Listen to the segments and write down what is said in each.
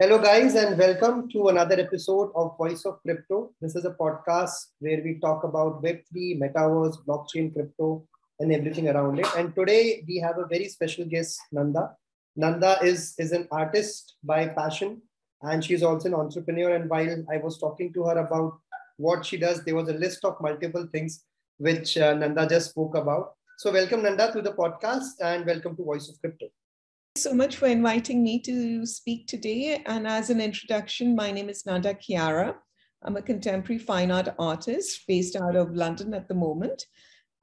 Hello, guys, and welcome to another episode of Voice of Crypto. This is a podcast where we talk about Web3, metaverse, blockchain, crypto, and everything around it. And today we have a very special guest, Nanda. Nanda is, is an artist by passion, and she's also an entrepreneur. And while I was talking to her about what she does, there was a list of multiple things which uh, Nanda just spoke about. So, welcome, Nanda, to the podcast, and welcome to Voice of Crypto so much for inviting me to speak today. And as an introduction, my name is Nanda Khiara. I'm a contemporary fine art artist based out of London at the moment.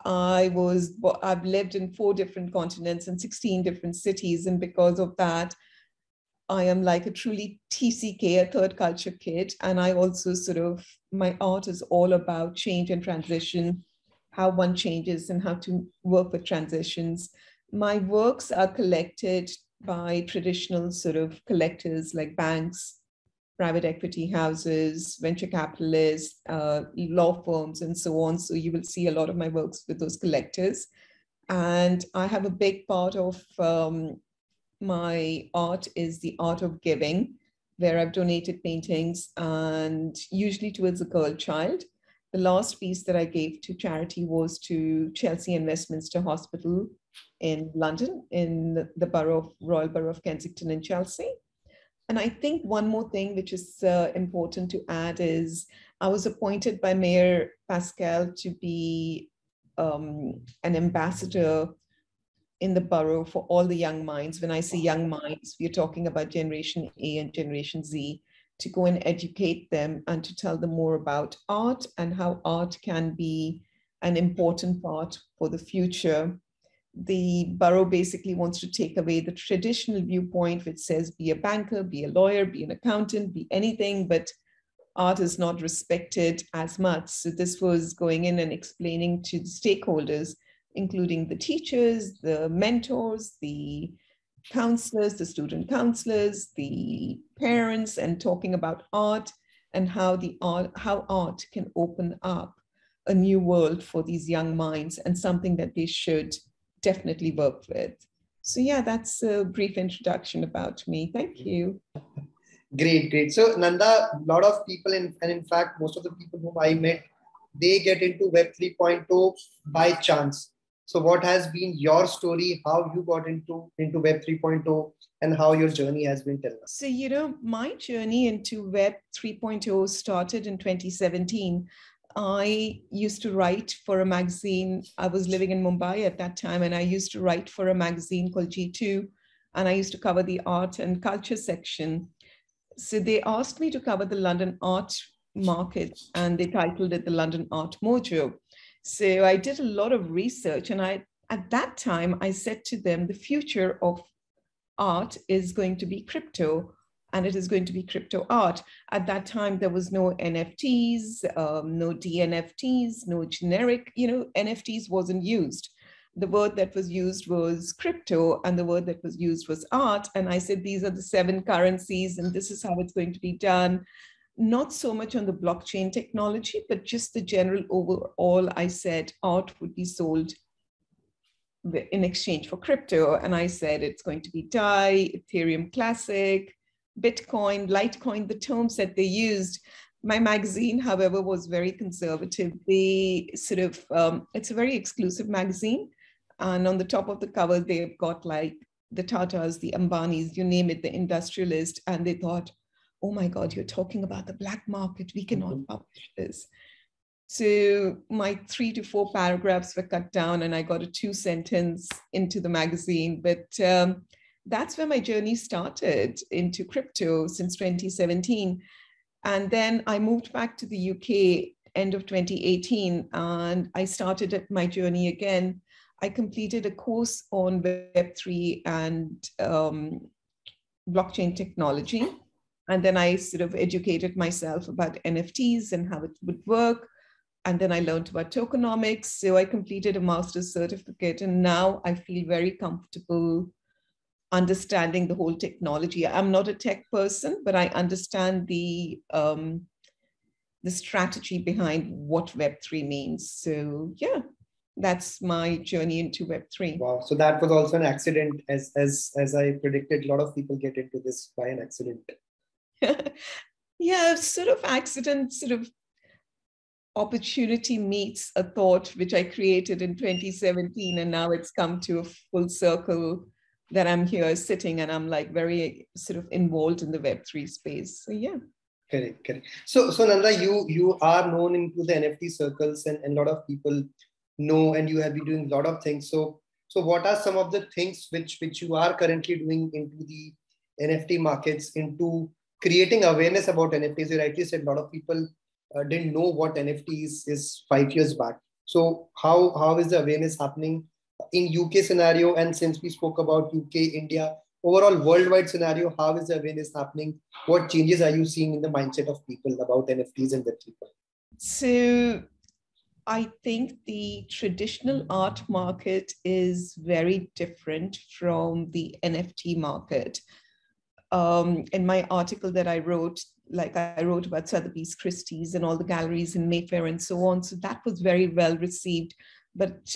I was, I've lived in four different continents and 16 different cities. And because of that, I am like a truly TCK, a third culture kid. And I also sort of, my art is all about change and transition, how one changes and how to work with transitions. My works are collected by traditional sort of collectors like banks, private equity houses, venture capitalists, uh, law firms, and so on. So you will see a lot of my works with those collectors. And I have a big part of um, my art is the art of giving, where I've donated paintings and usually towards a girl child. The last piece that I gave to charity was to Chelsea and Westminster Hospital in London, in the borough of Royal Borough of Kensington and Chelsea. And I think one more thing which is uh, important to add is I was appointed by Mayor Pascal to be um, an ambassador in the borough for all the young minds. When I say young minds, we're talking about Generation A and Generation Z to go and educate them and to tell them more about art and how art can be an important part for the future the borough basically wants to take away the traditional viewpoint, which says be a banker, be a lawyer, be an accountant, be anything, but art is not respected as much. So this was going in and explaining to the stakeholders, including the teachers, the mentors, the counselors, the student counselors, the parents, and talking about art and how the art, how art can open up a new world for these young minds and something that they should definitely work with. So yeah, that's a brief introduction about me. Thank you. Great, great. So Nanda, a lot of people, in, and in fact, most of the people whom I met, they get into Web 3.0 by chance. So what has been your story, how you got into, into Web 3.0 and how your journey has been till now? So, you know, my journey into Web 3.0 started in 2017. I used to write for a magazine. I was living in Mumbai at that time, and I used to write for a magazine called G2, and I used to cover the art and culture section. So they asked me to cover the London art market, and they titled it the London Art Mojo. So I did a lot of research, and I at that time I said to them, the future of art is going to be crypto and it is going to be crypto art. At that time, there was no NFTs, um, no DNFTs, no generic, you know, NFTs wasn't used. The word that was used was crypto, and the word that was used was art. And I said, these are the seven currencies, and this is how it's going to be done. Not so much on the blockchain technology, but just the general overall. I said art would be sold in exchange for crypto. And I said it's going to be DAI, Ethereum Classic, Bitcoin, Litecoin, the terms that they used. My magazine, however, was very conservative. They sort of, um, it's a very exclusive magazine. And on the top of the cover, they've got like the Tatas, the Ambanis, you name it, the industrialist. And they thought, oh my God, you're talking about the black market. We cannot mm-hmm. publish this. So my three to four paragraphs were cut down, and I got a two sentence into the magazine. But um, that's where my journey started into crypto since 2017. And then I moved back to the UK end of 2018 and I started my journey again. I completed a course on Web3 and um, blockchain technology. And then I sort of educated myself about NFTs and how it would work. And then I learned about tokenomics. So I completed a master's certificate. And now I feel very comfortable understanding the whole technology. I'm not a tech person, but I understand the um, the strategy behind what Web3 means. So yeah, that's my journey into Web3. Wow. So that was also an accident, as as as I predicted. A lot of people get into this by an accident. yeah, sort of accident, sort of opportunity meets a thought which I created in 2017, and now it's come to a full circle that I'm here sitting and I'm like very sort of involved in the Web3 space. So yeah. Correct, correct. So, so Nanda, you you are known into the NFT circles, and, a lot of people know, and you have been doing a lot of things. So, so what are some of the things which which you are currently doing into the NFT markets, into creating awareness about NFTs? You rightly said a lot of people uh, didn't know what NFTs is five years back. So, how how is the awareness happening in UK scenario? And since we spoke about UK, India, overall worldwide scenario, how is the awareness happening? What changes are you seeing in the mindset of people about NFTs and Web3? So I think the traditional art market is very different from the NFT market. Um, in my article that I wrote, like I wrote about Sotheby's Christie's and all the galleries in Mayfair and so on. So that was very well received. But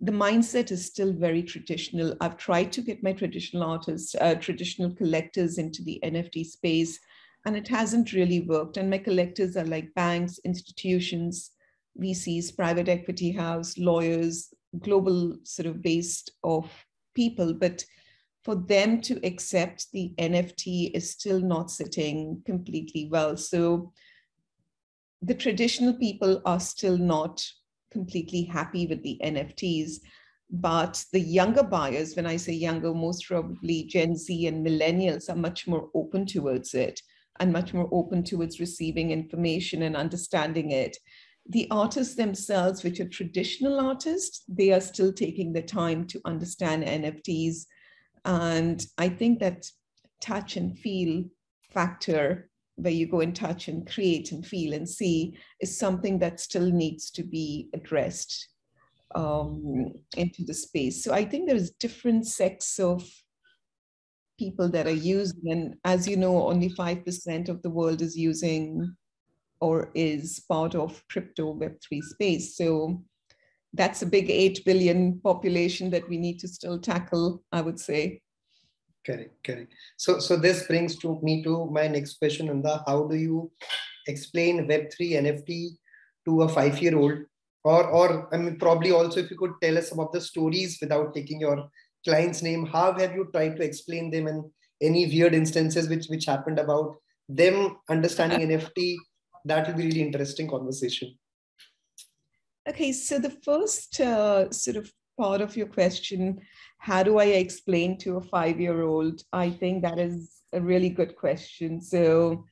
the mindset is still very traditional. I've tried to get my traditional artists, uh, traditional collectors into the NFT space, and it hasn't really worked. And my collectors are like banks, institutions, VCs, private equity house, lawyers, global sort of based of people. But for them to accept the NFT is still not sitting completely well. So the traditional people are still not completely happy with the NFTs. But the younger buyers, when I say younger, most probably Gen Z and millennials are much more open towards it and much more open towards receiving information and understanding it. The artists themselves, which are traditional artists, they are still taking the time to understand NFTs. And I think that touch and feel factor where you go and touch and create and feel and see is something that still needs to be addressed um, into the space. So I think there's different sects of people that are using, and as you know, only 5% of the world is using or is part of crypto Web3 space. So that's a big 8 billion population that we need to still tackle, I would say. Correct, correct. So, so this brings to me to my next question, Nanda. How do you explain Web3 NFT to a five-year-old? Or, or I mean, probably also if you could tell us some of the stories without taking your client's name. How have you tried to explain them and any weird instances which which happened about them understanding NFT? That will be really interesting conversation. Okay, so the first uh, sort of part of your question how do I explain to a five year old? I think that is a really good question. So,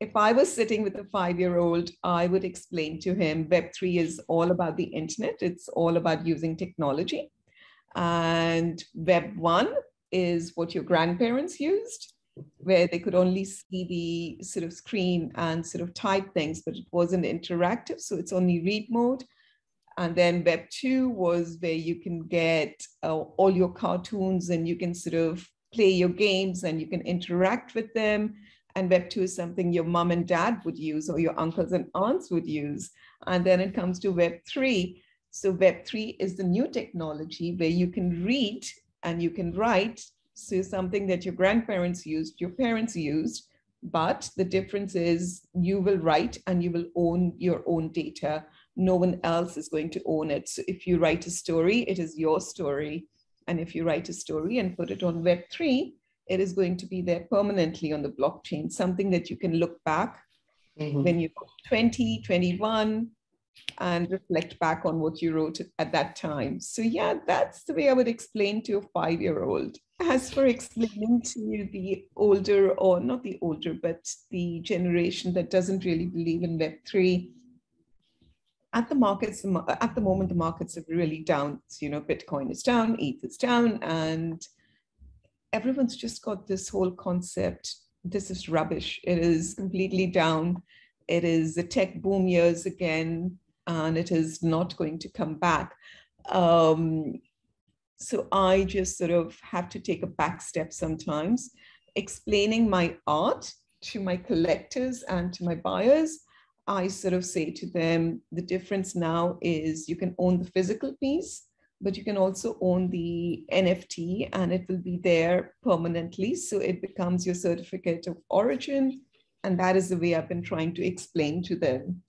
if I was sitting with a five year old, I would explain to him Web3 is all about the internet, it's all about using technology. And Web 1 is what your grandparents used, where they could only see the sort of screen and sort of type things, but it wasn't interactive. So, it's only read mode. And then Web 2 was where you can get uh, all your cartoons and you can sort of play your games and you can interact with them. And Web 2 is something your mom and dad would use or your uncles and aunts would use. And then it comes to Web 3. So Web 3 is the new technology where you can read and you can write. So something that your grandparents used, your parents used, but the difference is you will write and you will own your own data no one else is going to own it. So if you write a story, it is your story. And if you write a story and put it on Web3, it is going to be there permanently on the blockchain, something that you can look back mm-hmm. when you're 20, 21, and reflect back on what you wrote at that time. So, yeah, that's the way I would explain to a five year old. As for explaining to the older, or not the older, but the generation that doesn't really believe in Web3, at the markets at the moment the markets are really down. You know bitcoin is down eth is down and everyone's just got this whole concept this is rubbish. It is completely down. It is the tech boom years again and it is not going to come back. Um, so i just sort of have to take a back step sometimes explaining my art to my collectors and to my buyers I sort of say to them, the difference now is you can own the physical piece, but you can also own the NFT and it will be there permanently. So it becomes your certificate of origin. And that is the way I've been trying to explain to them.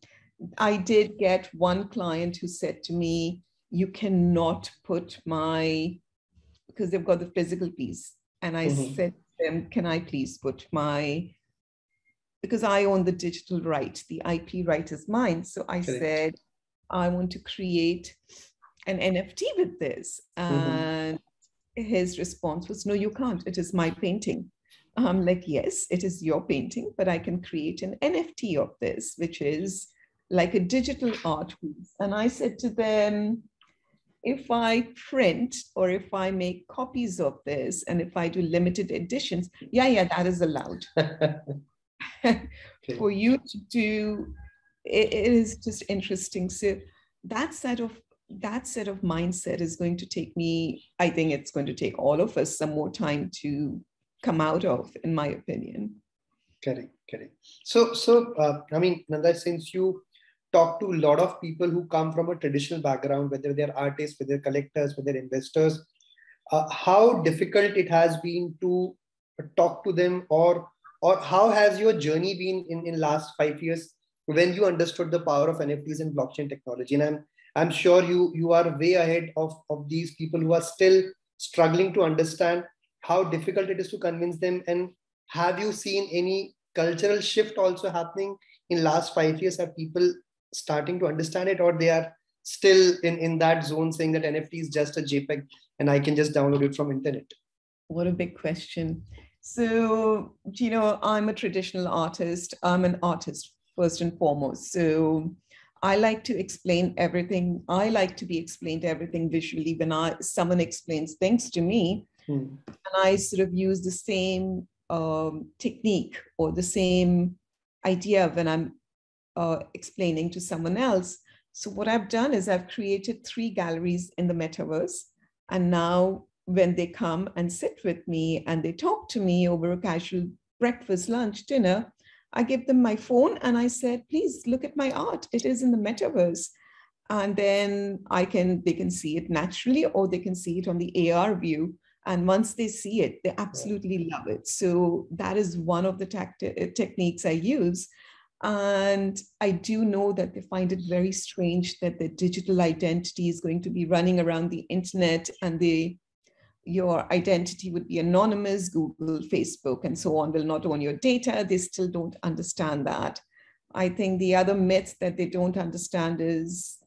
I did get one client who said to me, You cannot put my, because they've got the physical piece. And I mm-hmm. said to them, Can I please put my, because I own the digital right, the IP right is mine. So I okay. said, I want to create an NFT with this. Mm-hmm. And mm-hmm. his response was, No, you can't. It is my painting. I'm like, Yes, it is your painting, but I can create an NFT of this, which is like a digital art piece. And I said to them, if I print or if I make copies of this and if I do limited editions, yeah, yeah, that is allowed. For you to do, it, it is just interesting. So that set of that set of mindset is going to take me, I think it's going to take all of us some more time to come out of, in my opinion. Correct, correct. So, so uh, I mean, Nanda, since you talk to a lot of people who come from a traditional background, whether they're artists, whether collectors, whether investors, uh, how difficult it has been to talk to them or or how has your journey been in, in last five years when you understood the power of NFTs and blockchain technology? And I'm I'm sure you you are way ahead of, of these people who are still struggling to understand how difficult it is to convince them. And have you seen any cultural shift also happening in last five years? Have people starting to understand it or they are still in, in that zone saying that NFT is just a JPEG and I can just download it from internet? What a big question. So, you know, I'm a traditional artist. I'm an artist first and foremost. So I like to explain everything. I like to be explained everything visually when I someone explains things to me. Hmm. And I sort of use the same um, technique or the same idea when I'm uh, explaining to someone else. So what I've done is I've created three galleries in the metaverse. And now when they come and sit with me and they talk to me over a casual breakfast, lunch, dinner, I give them my phone and I said, please look at my art. It is in the metaverse. And then I can, they can see it naturally or they can see it on the AR view. And once they see it, they absolutely love it. So that is one of the tacti- uh, techniques I use. And I do know that they find it very strange that the digital identity is going to be running around the internet and the your identity would be anonymous, Google, Facebook, and so on will not own your data. They still don't understand that. I think the other myth that they don't understand is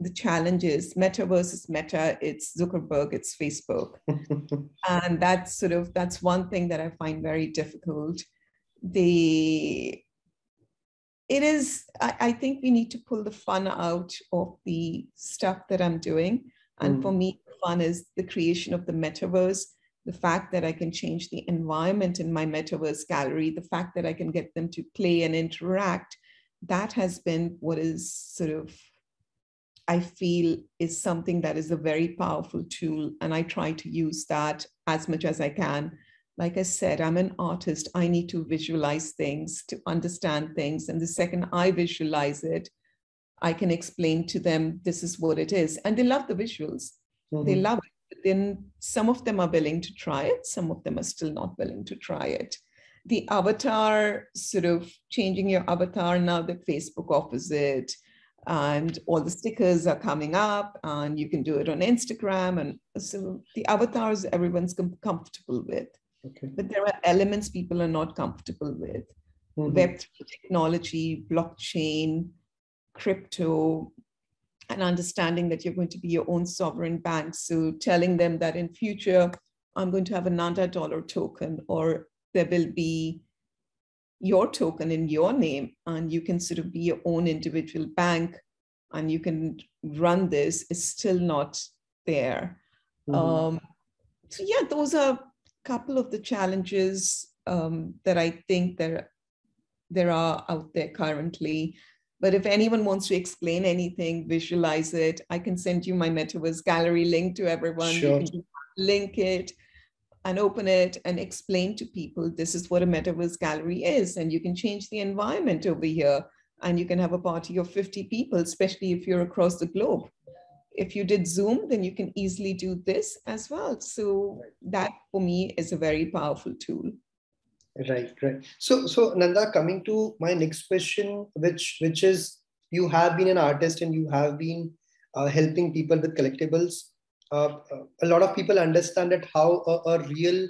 the challenges meta versus meta it's zuckerberg it's facebook and that's sort of that's one thing that i find very difficult the it is I, I, think we need to pull the fun out of the stuff that i'm doing and mm. for me fun is the creation of the metaverse the fact that i can change the environment in my metaverse gallery the fact that i can get them to play and interact that has been what is sort of i feel is something that is a very powerful tool and i try to use that as much as i can like I said, I'm an artist. I need to visualize things to understand things. And the second I visualize it, I can explain to them this is what it is. And they love the visuals. Mm-hmm. They love it. But then some of them are willing to try it, some of them are still not willing to try it. The avatar, sort of changing your avatar now that Facebook offers it, and all the stickers are coming up, and you can do it on Instagram. And so the avatars everyone's com- comfortable with. Okay. But there are elements people are not comfortable with. Mm-hmm. Web3 technology, blockchain, crypto, and understanding that you're going to be your own sovereign bank. So telling them that in future, I'm going to have a Nanda dollar token, or there will be your token in your name, and you can sort of be your own individual bank and you can run this is still not there. Mm-hmm. Um, so yeah, those are a couple of the challenges um, that I think there, there are out there currently. But if anyone wants to explain anything, visualize it, I can send you my Metaverse Gallery link to everyone. Sure. You can link it and open it and explain to people this is what a Metaverse Gallery is. And you can change the environment over here and you can have a party of 50 people, especially if you're across the globe. if you did Zoom, then you can easily do this as well. So that for me is a very powerful tool. Right, right. So, so Nanda, coming to my next question, which which is you have been an artist and you have been uh, helping people with collectibles. Uh, a lot of people understand that how a, a real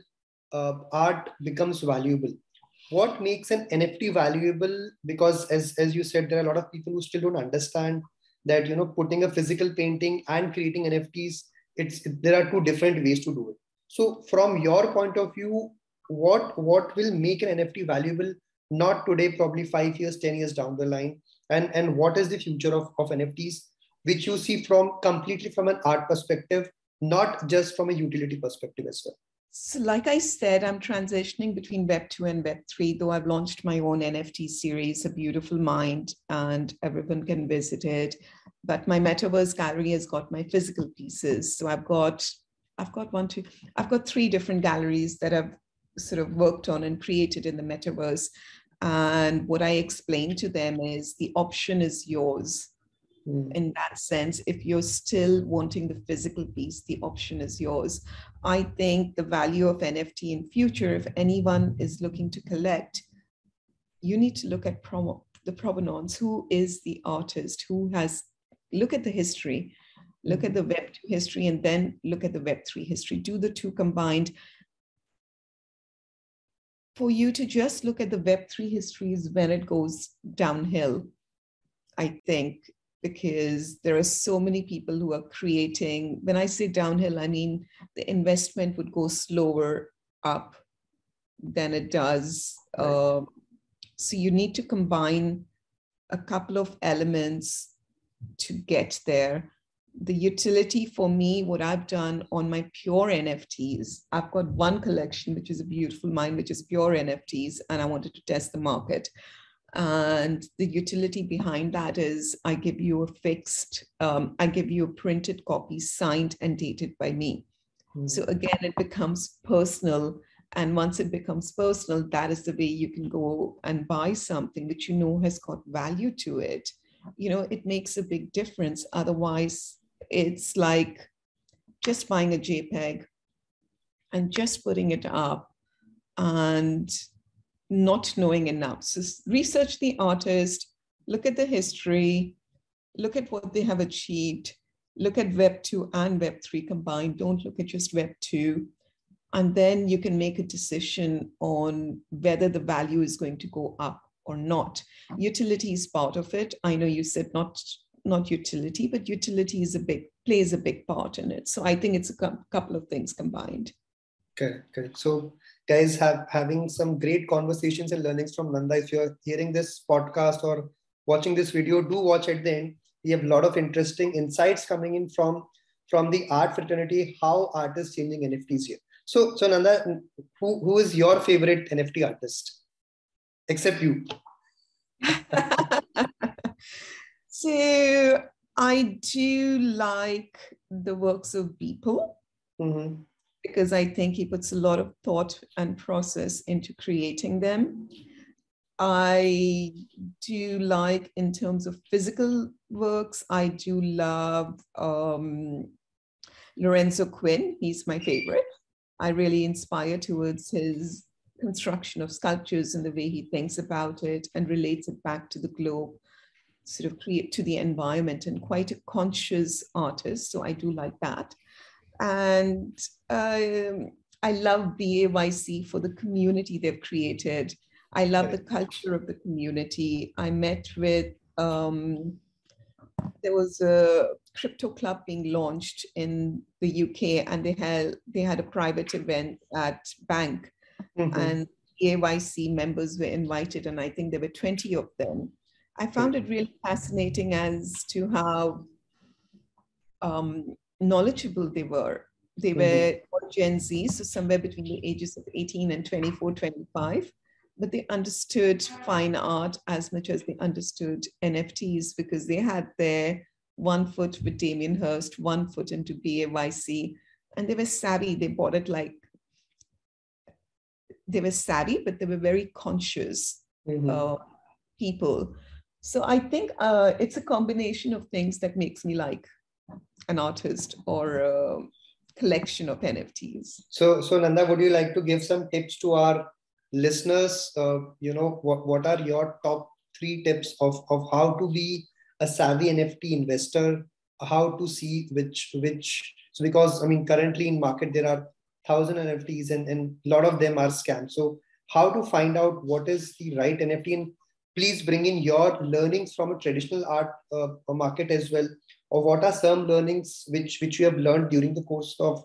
uh, art becomes valuable. What makes an NFT valuable? Because as as you said, there are a lot of people who still don't understand that you know putting a physical painting and creating nfts it's there are two different ways to do it so from your point of view what what will make an nft valuable not today probably 5 years 10 years down the line and and what is the future of, of nfts which you see from completely from an art perspective not just from a utility perspective as well so, like I said, I'm transitioning between Web 2 and Web 3, though I've launched my own NFT series, A Beautiful Mind, and everyone can visit it. But my metaverse gallery has got my physical pieces. So I've got I've got one, two, I've got three different galleries that I've sort of worked on and created in the metaverse. And what I explain to them is the option is yours mm. in that sense. If you're still wanting the physical piece, the option is yours. I think the value of NFT in future, if anyone is looking to collect, you need to look at promo, the provenance. Who is the artist? Who has look at the history, look at the Web 2 history, and then look at the Web 3 history. Do the two combined. For you to just look at the Web 3 histories when it goes downhill, I think because there are so many people who are creating. When I say downhill, I mean the investment would go slower up than it does. Right. Uh, so you need to combine a couple of elements to get there. The utility for me, what I've done on my pure NFTs, I've got one collection, which is a beautiful mind, which is pure NFTs, and I wanted to test the market. And the utility behind that is I give you a fixed, um, I give you a printed copy signed and dated by me. Mm-hmm. So again, it becomes personal. And once it becomes personal, that is the way you can go and buy something which you know has got value to it. You know, it makes a big difference. Otherwise, it's like just buying a JPEG and just putting it up and not knowing enough. So research the artist, look at the history, look at what they have achieved, look at Web 2 and Web 3 combined. Don't look at just Web 2. And then you can make a decision on whether the value is going to go up or not. Mm. Utility is part of it. I know you said not not utility, but utility is a big plays a big part in it. So I think it's a couple of things combined. Correct, correct. So guys have having some great conversations and learnings from Nanda. If you're hearing this podcast or watching this video, do watch at the end. We have a lot of interesting insights coming in from from the art fraternity, how art is changing NFTs here. So, so Nanda, who, who is your favorite NFT artist? Except you. so I do like the works of people Mm-hmm because I think he puts a lot of thought and process into creating them. I do like, in terms of physical works, I do love um, Lorenzo Quinn. He's my favorite. I really inspire towards his construction of sculptures and the way he thinks about it and relates it back to the globe, sort of create to the environment and quite a conscious artist. So I do like that. And um, I love BAYC for the community they've created. I love the culture of the community. I met with, um, there was a crypto club being launched in the UK and they had, they had a private event at Bank mm-hmm. and AYC members were invited and I think there were 20 of them. I found it really fascinating as to how um, knowledgeable they were. They mm-hmm. were Gen Z, so somewhere between the ages of 18 and 24, 25. But they understood fine art as much as they understood NFTs because they had their one foot with Damien Hirst, one foot into BAYC, and they were savvy. They bought it like they were savvy, but they were very conscious mm-hmm. uh, people. So I think uh, it's a combination of things that makes me like an artist or a collection of NFTs. So, so Nanda, would you like to give some tips to our listeners? Uh, you know, what, what are your top three tips of, of how to be a savvy NFT investor? How to see which which so because I mean currently in market there are thousand NFTs and, and a lot of them are scams. So how to find out what is the right NFT and please bring in your learnings from a traditional art uh, market as well? Or what are some learnings which which you have learned during the course of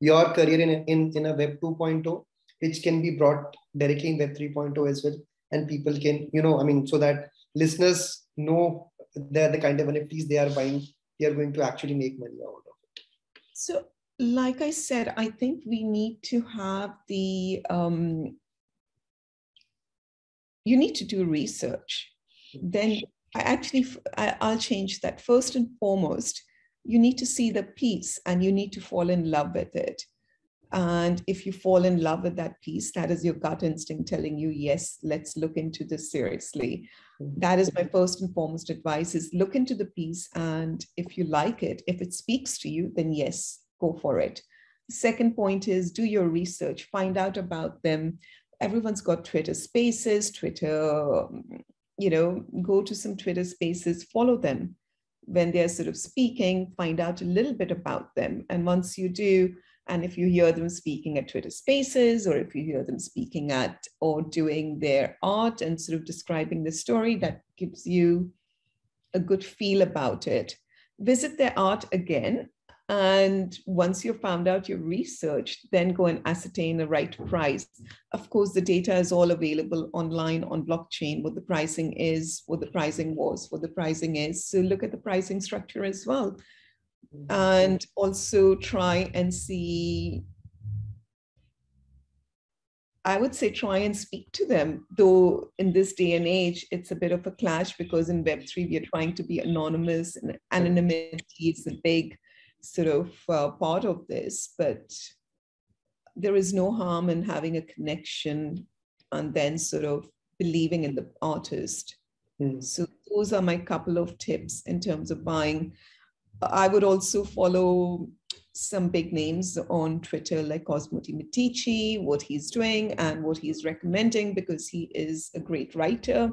your career in, in, in a web 2.0 which can be brought directly in web 3.0 as well? And people can you know i mean so that listeners know they're the kind of nfts they are buying they are going to actually make money out of it. So like i said i think we need to have the um, you need to do research. Then I actually, I, I'll change that. First and foremost, you need to see the piece and you need to fall in love with it. And if you fall in love with that piece, that is your gut instinct telling you, yes, let's look into this seriously. Mm-hmm. That is my first and foremost advice is look into the piece. And if you like it, if it speaks to you, then yes, go for it. Second point is do your research, find out about them, everyone's got Twitter spaces, Twitter, um, you know, go to some Twitter spaces, follow them when they're sort of speaking, find out a little bit about them. And once you do, and if you hear them speaking at Twitter spaces, or if you hear them speaking at or doing their art and sort of describing the story, that gives you a good feel about it. Visit their art again and once you've found out your research, then go and ascertain the right price. Of course, the data is all available online on blockchain, what the pricing is, what the pricing was, what the pricing is. So look at the pricing structure as well. And also try and see I would say try and speak to them, though in this day and age, it's a bit of a clash because in Web3, we are trying to be anonymous and anonymity is a big sort of uh, part of this, but there is no harm in having a connection and then sort of believing in the artist. Mm. So those are my couple of tips in terms of buying. I would also follow some big names on Twitter like Cosmo Di Medici, what he's doing and what he's recommending because he is a great writer.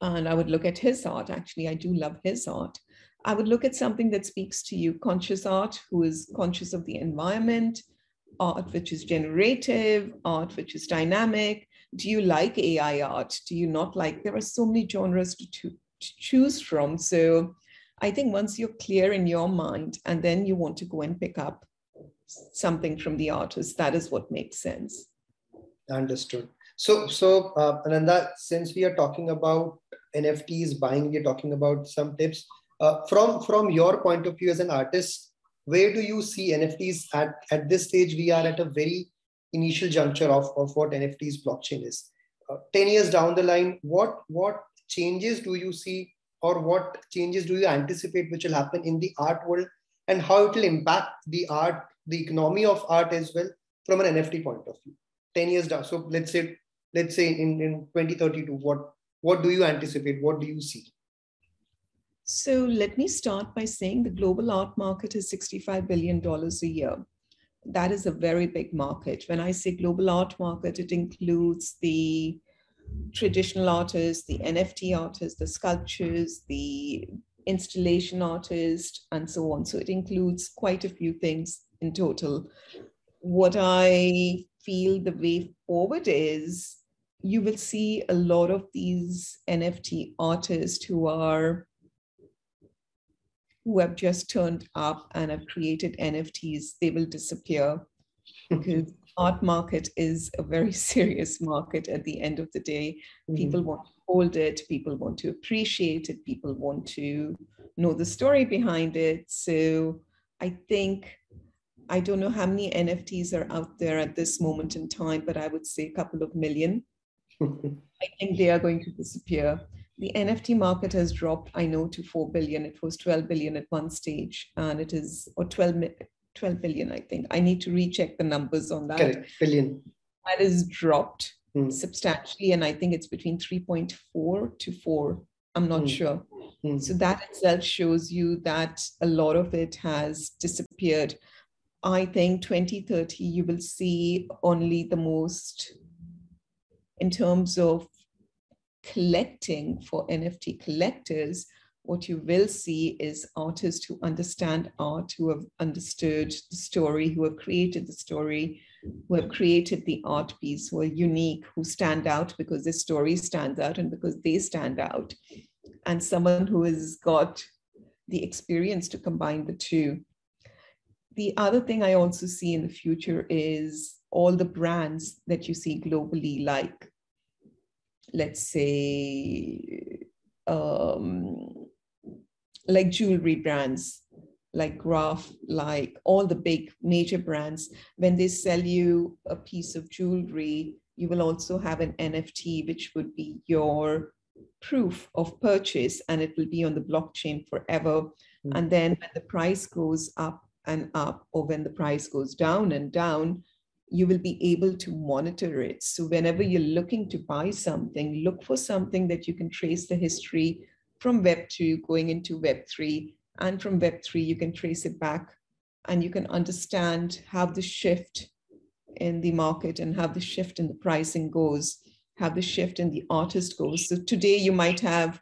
And I would look at his art. Actually, I do love his art. I would look at something that speaks to you, conscious art, who is conscious of the environment, art which is generative, art which is dynamic. Do you like AI art? Do you not like? There are so many genres to, to, to choose from. So I think once you're clear in your mind and then you want to go and pick up something from the artist, that is what makes sense. Understood. So, so uh, Ananda, since we are talking about NFTs buying, we're talking about some tips uh, from from your point of view as an artist where do you see nfts at at this stage? We are at a very initial juncture of, of what nfts blockchain is. Uh, 10 years down the line what what changes do you see or what changes do you anticipate which will happen in the art world? And how it will impact the art the economy of art as well from an nft point of view? 10 years down so let's say let's say in, in 2032 what what do you anticipate? What do you see so let me start by saying the global art market is $65 billion a year. That is a very big market. When I say global art market, it includes the traditional artists, the NFT artists, the sculptures, the installation artists, and so on. So it includes quite a few things in total. What I feel the way forward is you will see a lot of these NFT artists who are who have just turned up and have created NFTs, they will disappear because art market is a very serious market at the end of the day. Mm-hmm. People want to hold it, people want to appreciate it, people want to know the story behind it. So I think I don't know how many NFTs are out there at this moment in time, but I would say a couple of million. I think they are going to disappear the NFT market has dropped, I know, to 4 billion. It was 12 billion at one stage, and it is, or 12, 12 billion, I think. I need to recheck the numbers on that. Correct, billion. That is dropped mm. substantially, and I think it's between 3.4 to 4. I'm not mm. sure. Mm-hmm. So that itself shows you that a lot of it has disappeared. I think 2030, you will see only the most, in terms of collecting for NFT collectors, what you will see is artists who understand art, who have understood the story, who have created the story, who have created the art piece, who are unique, who stand out because their story stands out and because they stand out and someone who has got the experience to combine the two. The other thing I also see in the future is all the brands that you see globally, like, let's say, um, like jewelry brands, like Graff, like all the big major brands, when they sell you a piece of jewelry, you will also have an NFT, which would be your proof of purchase and it will be on the blockchain forever. Mm-hmm. And then when the price goes up and up, or when the price goes down and down, you will be able to monitor it. So whenever you're looking to buy something, look for something that you can trace the history from Web 2 going into Web 3. And from Web 3, you can trace it back and you can understand how the shift in the market and how the shift in the pricing goes how the shift in the artist goes. So today you might have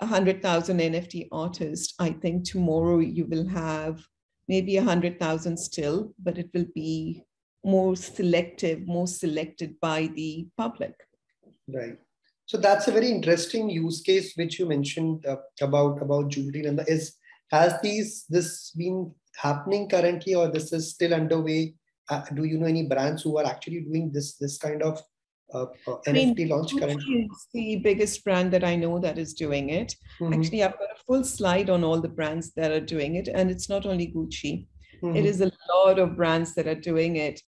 a 100,000 NFT artists. I think tomorrow you will have maybe a 100,000 still, but it will be more selective, more selected by the public. Right. So that's a very interesting use case which you mentioned uh, about about jewelry and is has these this been happening currently or this is still underway? Uh, do you know any brands who are actually doing this this kind of uh, uh, NFT I mean, launch currently? Is the biggest brand that I know that is doing it. Mm-hmm. Actually, I've got a full slide on all the brands that are doing it, and it's not only Gucci. Mm-hmm. It is a lot of brands that are doing it.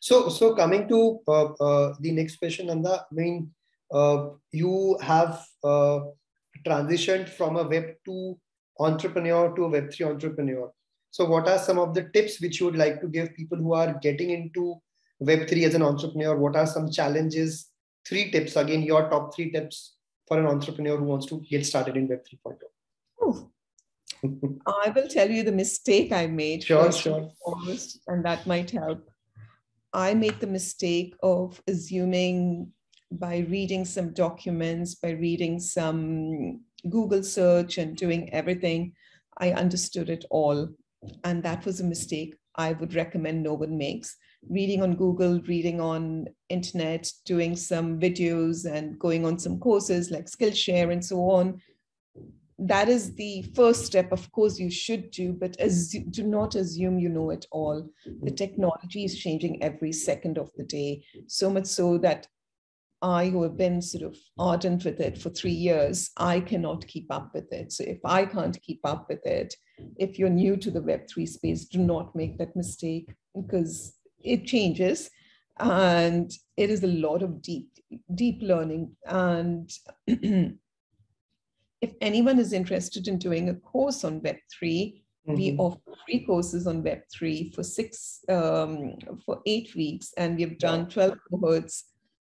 So, so coming to uh, uh, the next question, Nanda, I mean, uh, you have uh, transitioned from a Web two entrepreneur to a Web three entrepreneur. So, what are some of the tips which you would like to give people who are getting into Web3 as an entrepreneur? What are some challenges? Three tips, again, your top three tips for an entrepreneur who wants to get started in Web 3.0. I will tell you the mistake I made. Sure, sure. Foremost, and that might help. I made the mistake of assuming by reading some documents, by reading some Google search and doing everything, I understood it all. And that was a mistake I would recommend no one makes reading on Google, reading on internet, doing some videos and going on some courses like Skillshare and so on. That is the first step. Of course, you should do, but as, do not assume you know it all. The technology is changing every second of the day, so much so that I, who have been sort of ardent with it for three years, I cannot keep up with it. So if I can't keep up with it, if you're new to the Web3 space, do not make that mistake because it changes and it is a lot of deep deep learning and if anyone is interested in doing a course on web3 mm-hmm. we offer free courses on web3 for six um, for eight weeks and we've done 12 cohorts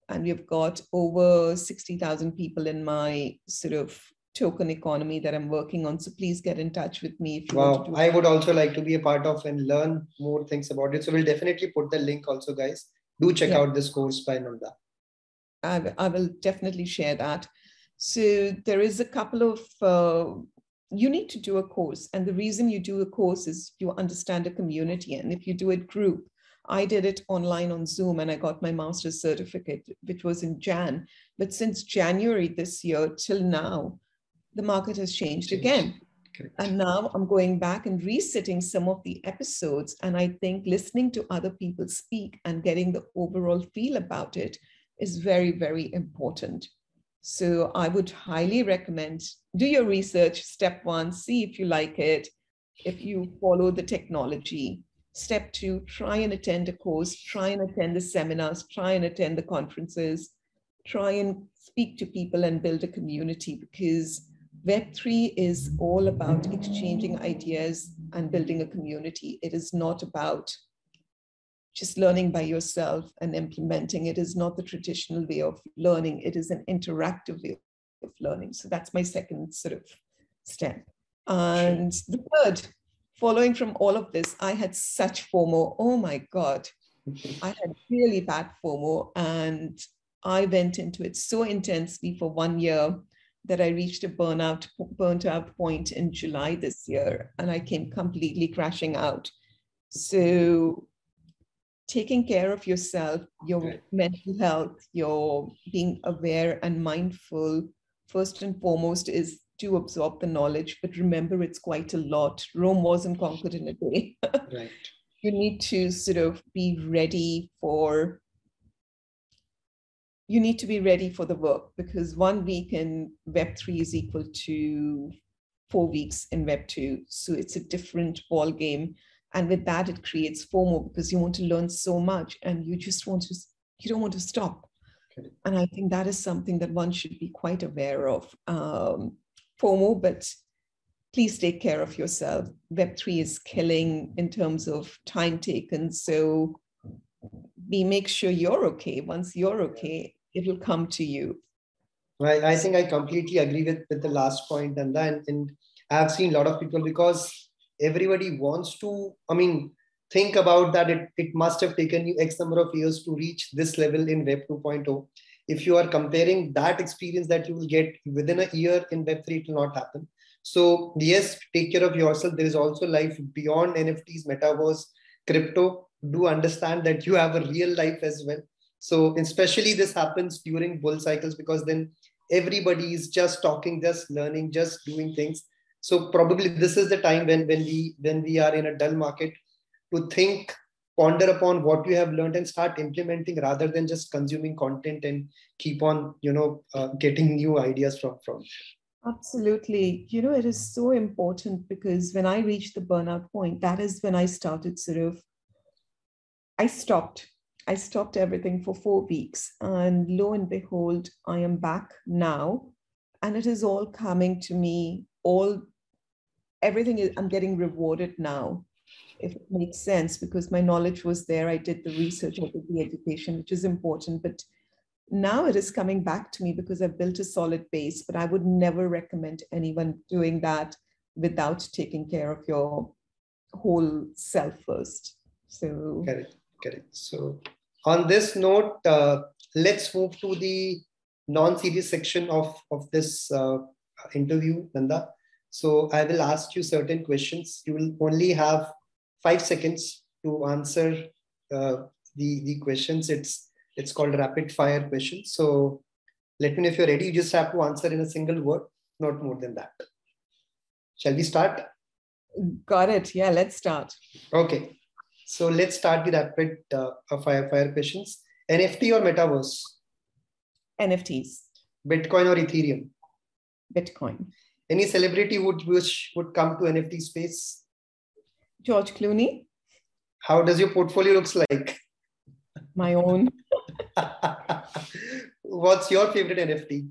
and we've got over 60000 people in my sort of token economy that I'm working on. So please get in touch with me if you wow. want to. I would also like to be a part of and learn more things about it. So we'll definitely put the link also, guys. Do check yeah. out this course by Nanda. I, I will definitely share that. So there is a couple of, uh, you need to do a course. And the reason you do a course is you understand a community. And if you do it group, I did it online on Zoom and I got my master's certificate, which was in Jan. But since January this year till now, the market has changed again. Correct. And now I'm going back and resitting some of the episodes. And I think listening to other people speak and getting the overall feel about it is very, very important. So I would highly recommend do your research. Step one, see if you like it, if you follow the technology. Step two, try and attend a course, try and attend the seminars, try and attend the conferences, try and speak to people and build a community because Web3 is all about exchanging ideas and building a community. It is not about just learning by yourself and implementing. It is not the traditional way of learning. It is an interactive way of learning. So that's my second sort of step. And sure. the third, following from all of this, I had such FOMO. Oh my God. I had really bad FOMO and I went into it so intensely for one year that I reached a burnout burnt out point in July this year and I came completely crashing out. So taking care of yourself, your mental health, your being aware and mindful, first and foremost, is to absorb the knowledge. But remember, it's quite a lot. Rome wasn't conquered in a day. right. You need to sort of be ready for. You need to be ready for the work because one week in Web3 is equal to four weeks in Web2. So it's a different ball game and with that it creates fomo because you want to learn so much and you just want to you don't want to stop. Okay. and i think that is something that one should be quite aware of um, fomo but please take care of yourself. Web3 is killing in terms of time taken. So be make sure you're okay. Once you're okay it will come to you. Right i think i completely agree with, with the last point and then and i've seen a lot of people because everybody wants to i mean think about that it, it must have taken you x number of years to reach this level in web 2.0 if you are comparing that experience that you will get within a year in web 3 it will not happen. So yes take care of yourself. There is also life beyond nfts metaverse crypto. Do understand that you have a real life as well. So especially this happens during bull cycles because then everybody is just talking just learning just doing things so probably this is the time when when we when we are in a dull market to think ponder upon what you have learned and start implementing rather than just consuming content and keep on you know uh, getting new ideas from from. Absolutely. You know it is so important because when i reached the burnout point that is when i started sort of i stopped. I stopped everything for 4 weeks and lo and behold i am back now. And it is all coming to me all everything is i'm getting rewarded now if it makes sense because my knowledge was there. I did the research i did the education which is important but now it is coming back to me because i've built a solid base but i would never recommend anyone doing that without taking care of your whole self first. So correct correct. So on this note uh, let's move to the non-serious section of of this uh, interview nanda so I will ask you certain questions. You will only have five seconds to answer uh, the, the questions. It's, it's called rapid fire questions. So let me know if you're ready. You just have to answer in a single word, not more than that. Shall we start? Got it. Yeah, let's start. Okay. So let's start the rapid uh, fire fire questions. NFT or metaverse? NFTs. Bitcoin or Ethereum? Bitcoin any celebrity would which would come to nft space? George clooney. How does your portfolio looks like? My own. What's your favorite nft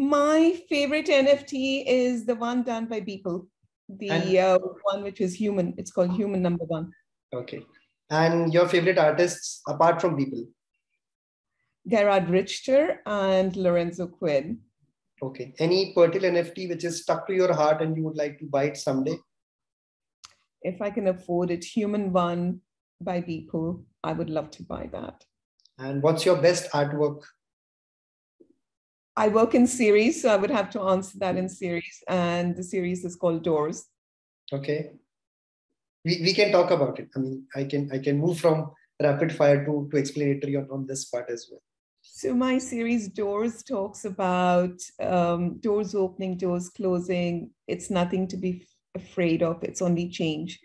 my favorite nft is the one done by Beeple. The uh, one which is human. It's called human number one. Okay. And your favorite artists apart from Beeple? Gerhard Richter and lorenzo quinn Okay. Any particular NFT which is stuck to your heart and you would like to buy it someday? If I can afford it, Human One by Beeple, I would love to buy that. And what's your best artwork? I work in series, so I would have to answer that in series. And the series is called Doors. Okay. We, we can talk about it. I mean, I can I can move from rapid fire to, to explanatory on, on this part as well. So my series Doors talks about um, doors opening, doors closing. It's nothing to be afraid of. It's only change.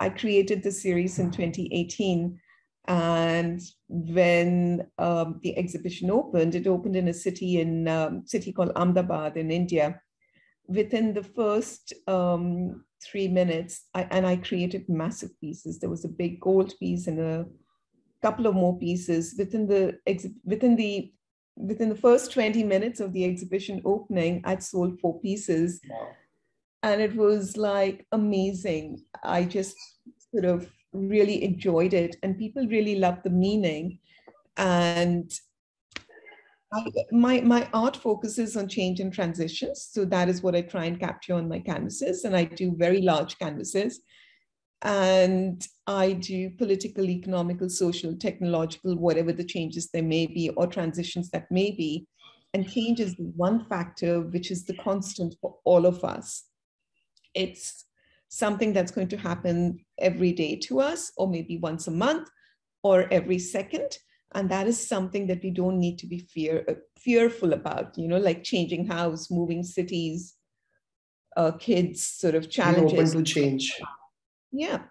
I created the series in 2018. And when um, the exhibition opened, it opened in a city in um, city called Ahmedabad in India. Within the first um, three minutes, I, and I created massive pieces. There was a big gold piece and a couple of more pieces. Within the within the within the first 20 minutes of the exhibition opening i'd sold four pieces. Wow. and it was like amazing. I just sort of really enjoyed it. And people really loved the meaning. And I, my my art focuses on change and transitions, so that is what I try and capture on my canvases, and I do very large canvases, and I do political, economical, social, technological, whatever the changes there may be or transitions that may be, and change is one factor which is the constant for all of us. It's something that's going to happen every day to us, or maybe once a month, or every second. And that is something that we don't need to be fear fearful about you know like changing house moving cities uh, kids sort of challenges open to change yeah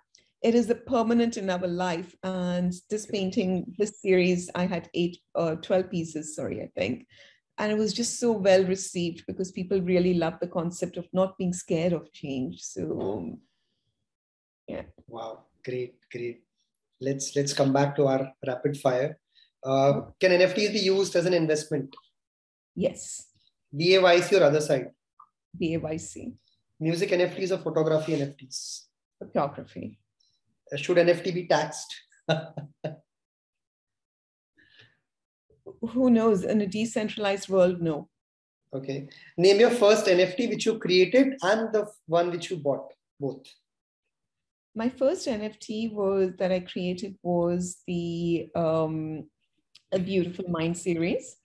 it is a permanent in our life and this painting this series i had eight uh, 12 pieces sorry i think and it was just so well received because people really love the concept of not being scared of change so yeah wow great great let's let's come back to our rapid fire uh, can NFTs be used as an investment? Yes. BAYC or Otherside? BAYC. Music NFTs or photography NFTs? Photography. Uh, should NFT be taxed? Who knows? In a decentralized world, no. Okay. Name your first NFT which you created and the one which you bought, both my first NFT was that I created was the um, a Beautiful Mind series.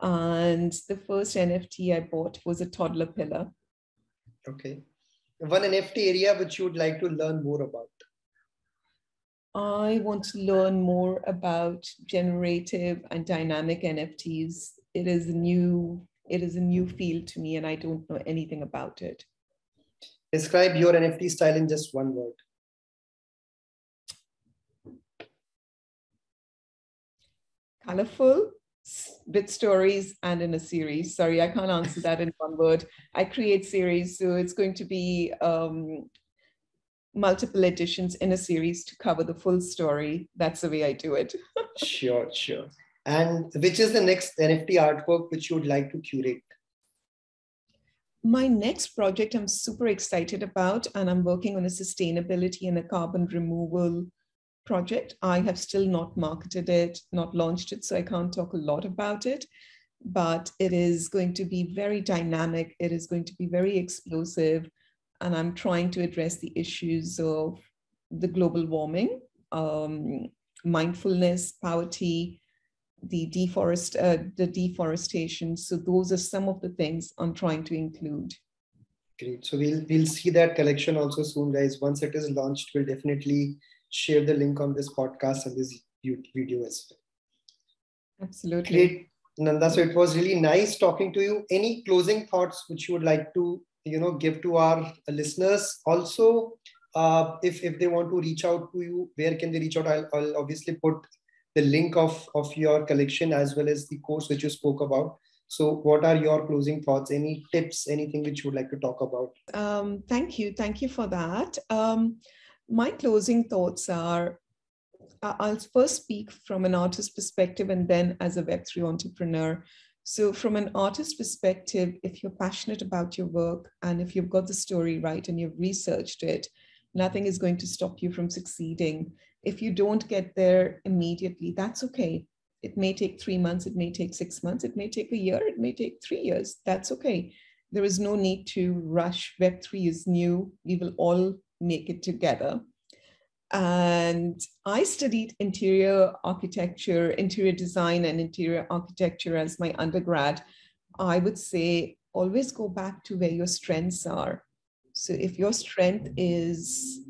And the first NFT I bought was a Toddlerpillar. Okay. One NFT area which you would like to learn more about? I want to learn more about generative and dynamic NFTs. It is a new it is a new field to me and I don't know anything about it. Describe your NFT style in just one word. colorful with stories and in a series. Sorry, I can't answer that in one word. I create series, so it's going to be um, multiple editions in a series to cover the full story. That's the way I do it. sure, sure. And which is the next NFT artwork which you would like to curate? My next project I'm super excited about, and I'm working on a sustainability and a carbon removal project. I have still not marketed it, not launched it, so I can't talk a lot about it. But it is going to be very dynamic, it is going to be very explosive. And I'm trying to address the issues of the global warming, um, mindfulness, poverty, the deforest, uh, the deforestation. So those are some of the things I'm trying to include. Great. So we'll we'll see that collection also soon, guys. Once it is launched, we'll definitely share the link on this podcast and this video as well. Absolutely. Great, Nanda. So it was really nice talking to you. Any closing thoughts which you would like to, you know, give to our listeners? Also, uh, if if they want to reach out to you, where can they reach out? I'll, I'll obviously put the link of of your collection as well as the course which you spoke about. So, what are your closing thoughts? Any tips? Anything which you would like to talk about? Um, thank you. Thank you for that. Um, my closing thoughts are I'll first speak from an artist perspective and then as a Web3 entrepreneur. So, from an artist perspective, if you're passionate about your work and if you've got the story right and you've researched it, nothing is going to stop you from succeeding. If you don't get there immediately, that's okay. It may take three months, it may take six months, it may take a year, it may take three years. That's okay. There is no need to rush. Web3 is new. We will all make it together. And I studied interior architecture, interior design, and interior architecture as my undergrad. I would say always go back to where your strengths are. So if your strength is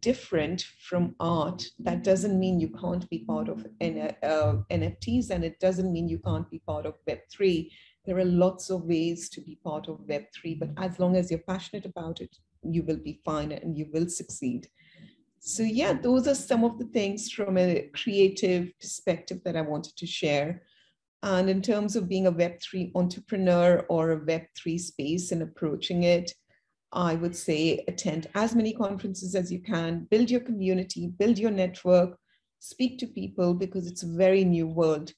different from art, that doesn't mean you can't be part of N- uh, NFTs and it doesn't mean you can't be part of Web3. There are lots of ways to be part of Web3, but as long as you're passionate about it, you will be fine and you will succeed. So, yeah, those are some of the things from a creative perspective that I wanted to share. And in terms of being a Web3 entrepreneur or a Web3 space and approaching it, I would say attend as many conferences as you can, build your community, build your network, speak to people because it's a very new world.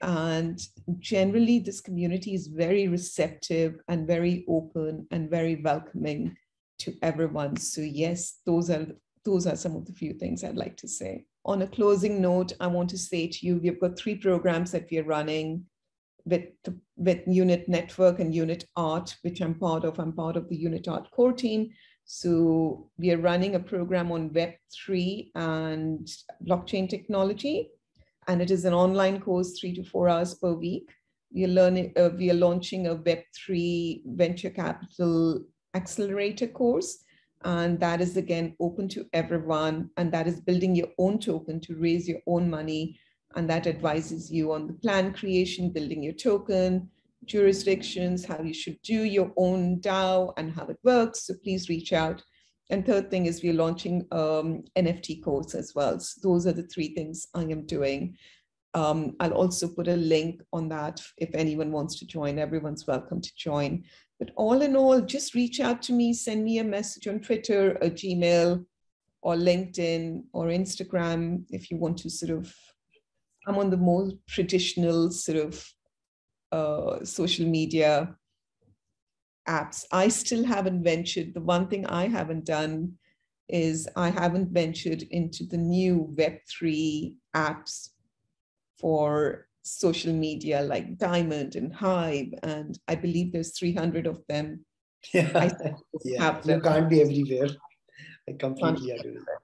And generally, this community is very receptive and very open and very welcoming to everyone. So, yes, those are those are some of the few things I'd like to say. On a closing note, I want to say to you, we've got three programs that we are running with, with Unit Network and Unit Art, which I'm part of. I'm part of the Unit Art core team. So we are running a program on Web3 and blockchain technology, and it is an online course, three to four hours per week. We are learning. Uh, we are launching a Web3 venture capital accelerator course, and that is again open to everyone. And that is building your own token to raise your own money and that advises you on the plan creation, building your token, jurisdictions, how you should do your own DAO and how it works. So please reach out. And third thing is we're launching um, NFT course as well. So those are the three things I am doing. Um, I'll also put a link on that if anyone wants to join. Everyone's welcome to join. But all in all, just reach out to me, send me a message on Twitter, a Gmail, or LinkedIn or Instagram if you want to sort of I'm on the more traditional sort of uh, social media apps. I still haven't ventured. The one thing I haven't done is I haven't ventured into the new Web3 apps for social media like Diamond and Hive. And I believe there's 300 of them. Yeah, yeah. you can't be everywhere. I completely agree with that.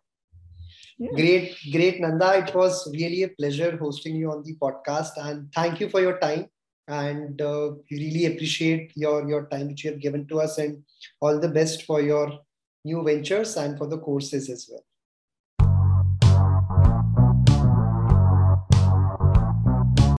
Yeah. Great, great, Nanda. It was really a pleasure hosting you on the podcast, and thank you for your time. And uh, we really appreciate your your time which you have given to us, and all the best for your new ventures and for the courses as well.